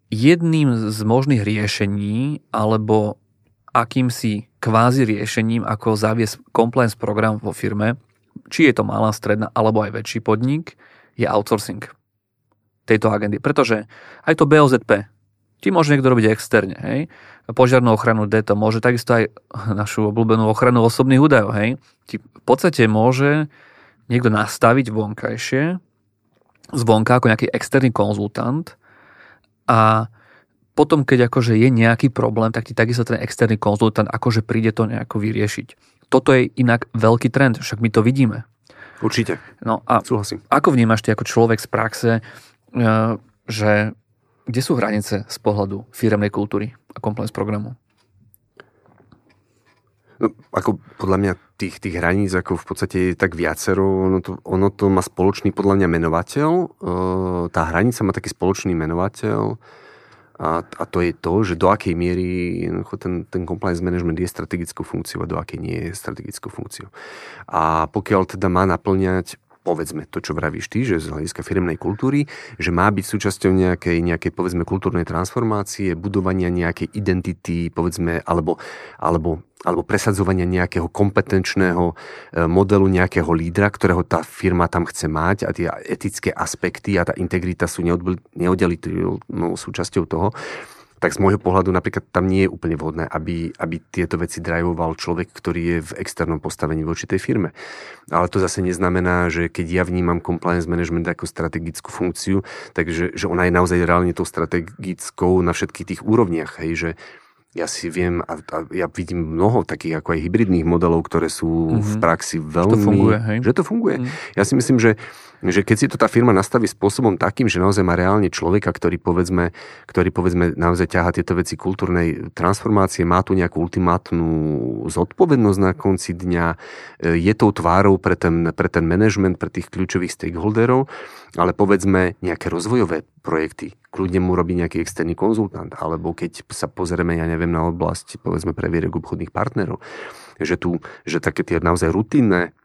jedným z možných riešení alebo akýmsi kvázi riešením, ako zaviesť compliance program vo firme, či je to malá, stredná alebo aj väčší podnik, je outsourcing tejto agendy. Pretože aj to BOZP, ti môže niekto robiť externe, hej. Požiarnú ochranu D to môže takisto aj našu obľúbenú ochranu osobných údajov, hej. Ti v podstate môže niekto nastaviť vonkajšie, zvonka ako nejaký externý konzultant a potom, keď akože je nejaký problém, tak ti takisto ten externý konzultant akože príde to nejako vyriešiť. Toto je inak veľký trend, však my to vidíme. Určite. No a Súhlasím. ako vnímaš ty ako človek z praxe, e, že kde sú hranice z pohľadu firemnej kultúry a compliance programu? No, ako podľa mňa tých, tých hraníc ako v podstate je tak viacero. Ono to, ono to má spoločný podľa mňa menovateľ. E, tá hranica má taký spoločný menovateľ a, a to je to, že do akej miery ten, ten compliance management je strategickou funkciou a do akej nie je strategickou funkciou. A pokiaľ teda má naplňať povedzme to, čo vravíš ty, že z hľadiska firmnej kultúry, že má byť súčasťou nejakej, nejakej povedzme kultúrnej transformácie, budovania nejakej identity, povedzme, alebo, alebo, alebo presadzovania nejakého kompetenčného e, modelu, nejakého lídra, ktorého tá firma tam chce mať a tie etické aspekty a tá integrita sú neoddeliteľnou súčasťou toho, tak z môjho pohľadu napríklad tam nie je úplne vhodné, aby, aby tieto veci drivoval človek, ktorý je v externom postavení voči tej firme. Ale to zase neznamená, že keď ja vnímam compliance management ako strategickú funkciu, takže že ona je naozaj reálne tou strategickou na všetkých tých úrovniach. Hej, že ja si viem, a, a ja vidím mnoho takých ako aj hybridných modelov, ktoré sú mm-hmm. v praxi veľmi... Že to funguje, hej? Že to funguje. Mm. Ja si myslím, že že keď si to tá firma nastaví spôsobom takým, že naozaj má reálne človeka, ktorý povedzme, ktorý povedzme naozaj ťaha tieto veci kultúrnej transformácie, má tu nejakú ultimátnu zodpovednosť na konci dňa, e, je tou tvárou pre ten, pre ten management, pre tých kľúčových stakeholderov, ale povedzme nejaké rozvojové projekty, kľudne mu robí nejaký externý konzultant, alebo keď sa pozrieme, ja neviem, na oblasť, povedzme, previerek obchodných partnerov, že tu, že také tie naozaj rutinné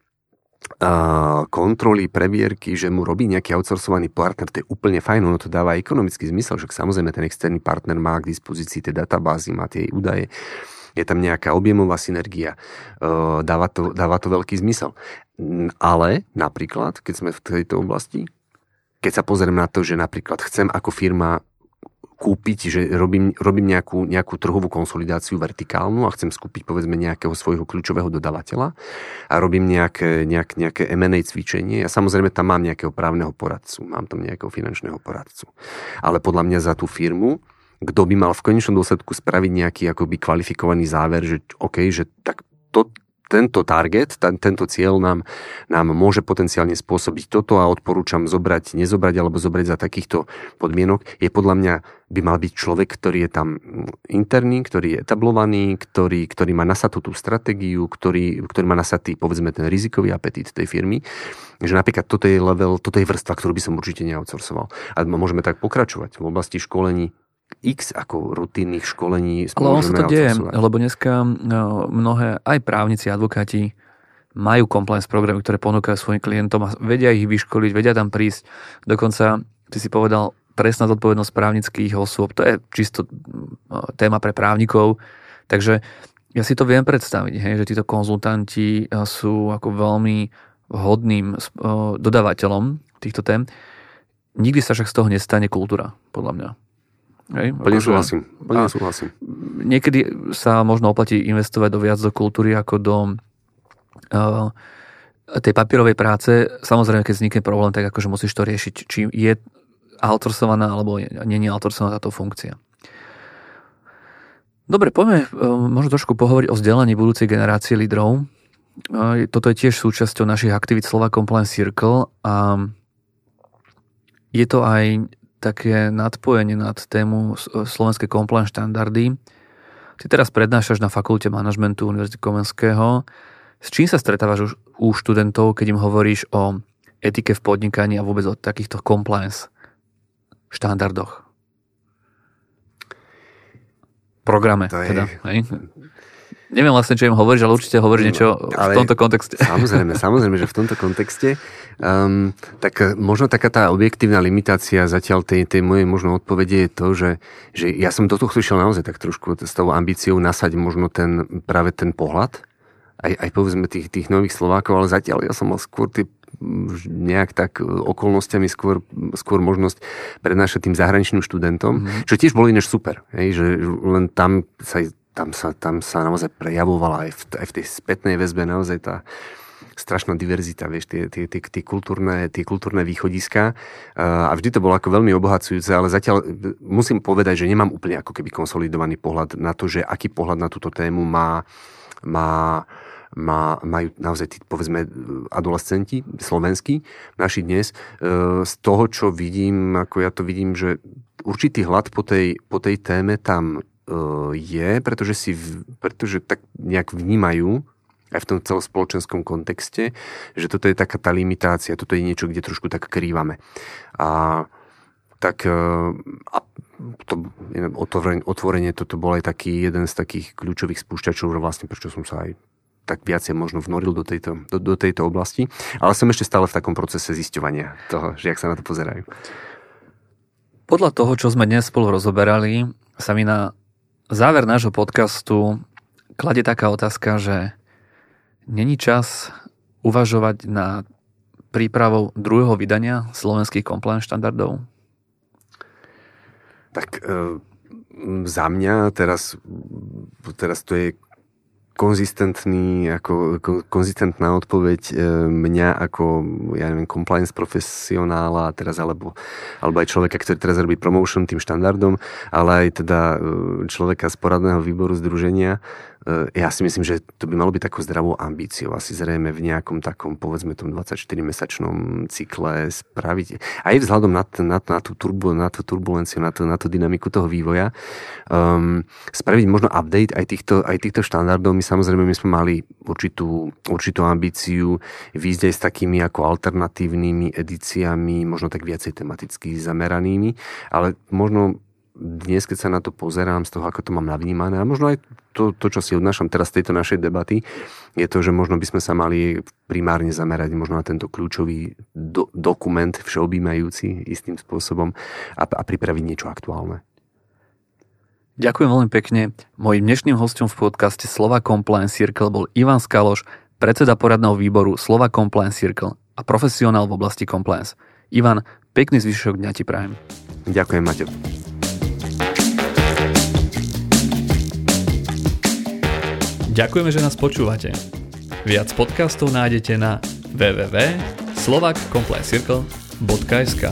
kontroly, previerky, že mu robí nejaký outsourcovaný partner, to je úplne fajn, ono to dáva ekonomický zmysel, že samozrejme ten externý partner má k dispozícii tie databázy, má tie údaje, je tam nejaká objemová synergia, dáva to, dáva to veľký zmysel. Ale napríklad, keď sme v tejto oblasti, keď sa pozriem na to, že napríklad chcem ako firma kúpiť, že robím, robím nejakú, nejakú trhovú konsolidáciu vertikálnu a chcem skúpiť povedzme nejakého svojho kľúčového dodavateľa a robím nejaké, nejak, nejaké M&A cvičenie. Ja samozrejme tam mám nejakého právneho poradcu, mám tam nejakého finančného poradcu. Ale podľa mňa za tú firmu kto by mal v konečnom dôsledku spraviť nejaký akoby kvalifikovaný záver, že OK, že tak to, tento target, ten, tento cieľ nám, nám môže potenciálne spôsobiť toto a odporúčam zobrať, nezobrať alebo zobrať za takýchto podmienok, je podľa mňa by mal byť človek, ktorý je tam interný, ktorý je etablovaný, ktorý, ktorý má nasatú tú stratégiu, ktorý, ktorý má nasatý, povedzme, ten rizikový apetít tej firmy. Že napríklad toto je level, toto je vrstva, ktorú by som určite neoutsourcoval. A môžeme tak pokračovať v oblasti školení x ako rutinných školení. Ale on sa to deje, lebo dneska no, mnohé aj právnici, advokáti majú compliance programy, ktoré ponúkajú svojim klientom a vedia ich vyškoliť, vedia tam prísť. Dokonca, ty si povedal, trestná zodpovednosť právnických osôb, to je čisto no, téma pre právnikov. Takže ja si to viem predstaviť, hej, že títo konzultanti sú ako veľmi vhodným dodávateľom týchto tém. Nikdy sa však z toho nestane kultúra, podľa mňa. Hej, plne akože, súhlasím. Plne súhlasím. Niekedy sa možno oplatí investovať do viac do kultúry ako do uh, tej papierovej práce. Samozrejme, keď vznikne problém, tak akože musíš to riešiť, či je outsourcovaná alebo je outsourcovaná táto funkcia. Dobre, poďme uh, možno trošku pohovoriť o vzdelaní budúcej generácie lídrov. Uh, toto je tiež súčasťou našich aktivít Slova Compliance Circle a je to aj také nadpojenie nad tému slovenské compliance štandardy. Ty teraz prednášaš na fakulte manažmentu Univerzity Komenského. S čím sa stretávaš už u študentov, keď im hovoríš o etike v podnikaní a vôbec o takýchto compliance štandardoch? Programe. To je... teda, hej? Neviem vlastne, čo im hovoríš, ale určite hovoríš niečo ale v tomto kontexte. Samozrejme, samozrejme, že v tomto kontexte. Um, tak eh, možno taká tá objektívna limitácia zatiaľ tej, tej mojej možno odpovede je to, že, že ja som do tohto išiel naozaj tak trošku s tou ambíciou nasať možno ten, práve ten pohľad, aj, aj povedzme tých, tých nových Slovákov, ale zatiaľ ja som mal skôr tie nejak tak eh, okolnostiami skôr, skôr možnosť prednášať tým zahraničným študentom, mm-hmm. čo tiež bolo inéž super, hej, že len tam sa tam sa, tam sa naozaj prejavovala aj v, aj v tej spätnej väzbe naozaj tá strašná diverzita, vieš, tie, tie, tie, tie, kultúrne, tie kultúrne východiska a vždy to bolo ako veľmi obohacujúce, ale zatiaľ musím povedať, že nemám úplne ako keby konsolidovaný pohľad na to, že aký pohľad na túto tému má, má má, majú naozaj tí, povedzme, adolescenti slovenskí, naši dnes. Z toho, čo vidím, ako ja to vidím, že určitý hlad po tej, po tej téme tam je, pretože, si, pretože tak nejak vnímajú aj v tom celospoločenskom kontexte, že toto je taká tá limitácia, toto je niečo, kde trošku tak krývame. A tak eh, a to, otvorenie toto bol aj taký jeden z takých kľúčových spúšťačov, vlastne prečo som sa aj tak viacej možno vnoril do tejto, do, do tejto oblasti. Ale som ešte stále v takom procese zisťovania toho, že jak sa na to pozerajú. Podľa toho, čo sme dnes spolu rozoberali, sa mi na záver nášho podcastu kladie taká otázka, že není čas uvažovať na prípravou druhého vydania slovenských compliance štandardov? Tak e, za mňa teraz, teraz to je konzistentný, ako, konzistentná odpoveď e, mňa ako, ja neviem, compliance profesionála teraz, alebo, alebo aj človeka, ktorý teraz robí promotion tým štandardom, ale aj teda e, človeka z poradného výboru združenia, ja si myslím, že to by malo byť takou zdravou ambíciou. Asi zrejme v nejakom takom, povedzme tom 24-mesačnom cykle spraviť. Aj vzhľadom na, na, na, tú, turbu, na tú turbulenciu, na tú, na tú dynamiku toho vývoja, um, spraviť možno update aj týchto, aj týchto štandardov. My samozrejme, my sme mali určitú, určitú ambíciu výjsť aj s takými ako alternatívnymi edíciami, možno tak viacej tematicky zameranými, ale možno dnes, keď sa na to pozerám z toho, ako to mám navnímané, a možno aj to, to čo si odnášam teraz z tejto našej debaty, je to, že možno by sme sa mali primárne zamerať možno na tento kľúčový do, dokument všeobjímajúci istým spôsobom a, a pripraviť niečo aktuálne. Ďakujem veľmi pekne. Mojím dnešným hostom v podcaste Slova Compliance Circle bol Ivan Skaloš, predseda poradného výboru Slova Compliance Circle a profesionál v oblasti compliance. Ivan, pekný zvyšok dňa ti prajem. Ďakujem, Maťo. Ďakujeme, že nás počúvate. Viac podcastov nájdete na www.slovakcompliancecircle.sk